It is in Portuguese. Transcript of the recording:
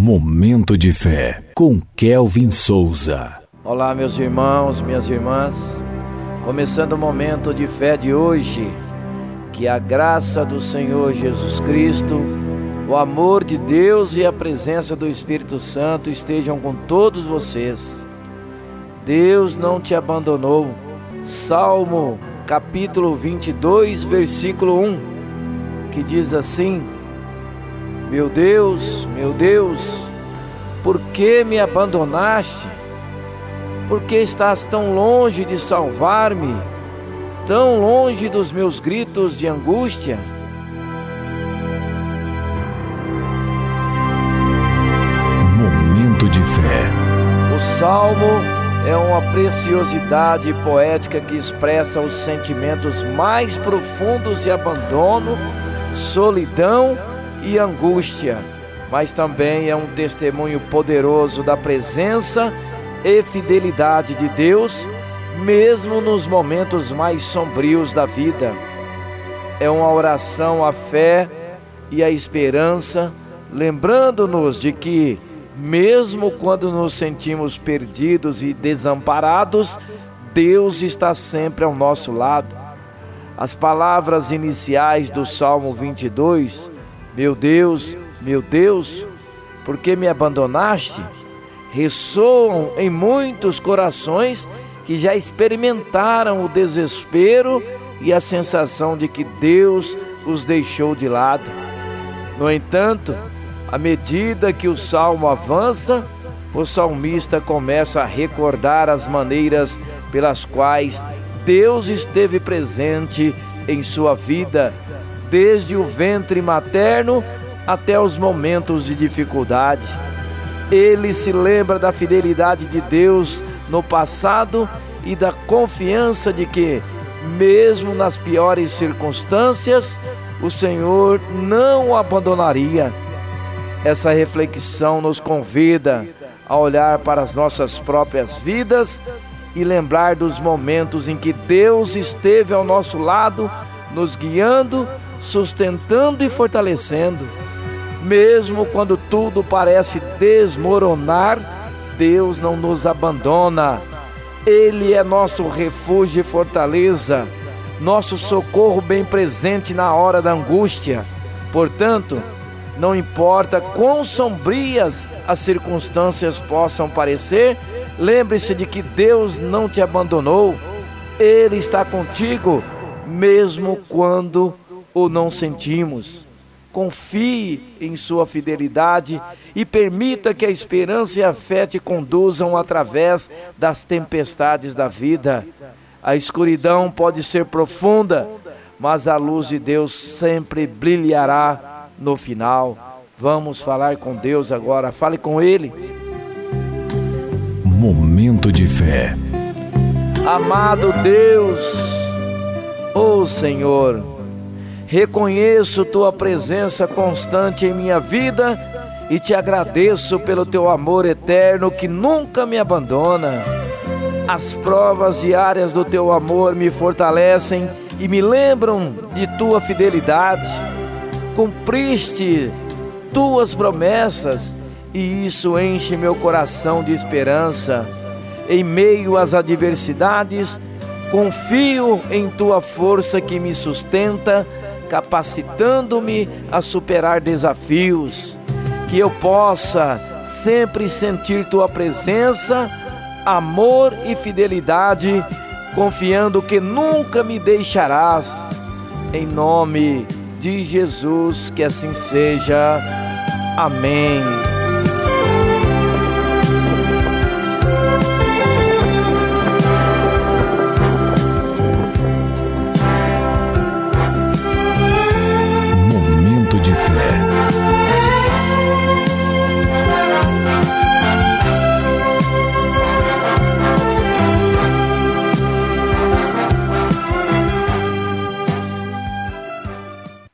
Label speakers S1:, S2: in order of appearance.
S1: Momento de fé com Kelvin Souza.
S2: Olá, meus irmãos, minhas irmãs. Começando o momento de fé de hoje, que a graça do Senhor Jesus Cristo, o amor de Deus e a presença do Espírito Santo estejam com todos vocês. Deus não te abandonou. Salmo capítulo 22, versículo 1, que diz assim: Meu Deus, meu Deus, por que me abandonaste? Por que estás tão longe de salvar-me, tão longe dos meus gritos de angústia?
S1: Momento de fé.
S2: O salmo é uma preciosidade poética que expressa os sentimentos mais profundos de abandono, solidão e angústia, mas também é um testemunho poderoso da presença e fidelidade de Deus, mesmo nos momentos mais sombrios da vida. É uma oração à fé e à esperança, lembrando-nos de que mesmo quando nos sentimos perdidos e desamparados, Deus está sempre ao nosso lado. As palavras iniciais do Salmo 22, meu Deus, meu Deus, por que me abandonaste? ressoam em muitos corações que já experimentaram o desespero e a sensação de que Deus os deixou de lado. No entanto, à medida que o salmo avança, o salmista começa a recordar as maneiras pelas quais Deus esteve presente em sua vida, desde o ventre materno até os momentos de dificuldade. Ele se lembra da fidelidade de Deus no passado e da confiança de que, mesmo nas piores circunstâncias, o Senhor não o abandonaria essa reflexão nos convida a olhar para as nossas próprias vidas e lembrar dos momentos em que Deus esteve ao nosso lado, nos guiando, sustentando e fortalecendo. Mesmo quando tudo parece desmoronar, Deus não nos abandona. Ele é nosso refúgio e fortaleza, nosso socorro bem presente na hora da angústia. Portanto, não importa quão sombrias as circunstâncias possam parecer, lembre-se de que Deus não te abandonou, Ele está contigo, mesmo quando o não sentimos. Confie em Sua fidelidade e permita que a esperança e a fé te conduzam através das tempestades da vida. A escuridão pode ser profunda, mas a luz de Deus sempre brilhará no final. Vamos falar com Deus agora. Fale com Ele.
S1: Momento de fé.
S2: Amado Deus, ó oh Senhor, reconheço Tua presença constante em minha vida e te agradeço pelo Teu amor eterno que nunca me abandona. As provas diárias do Teu amor me fortalecem e me lembram de Tua fidelidade cumpriste tuas promessas e isso enche meu coração de esperança. Em meio às adversidades, confio em tua força que me sustenta, capacitando-me a superar desafios. Que eu possa sempre sentir tua presença, amor e fidelidade, confiando que nunca me deixarás. Em nome de Jesus, que assim seja. Amém.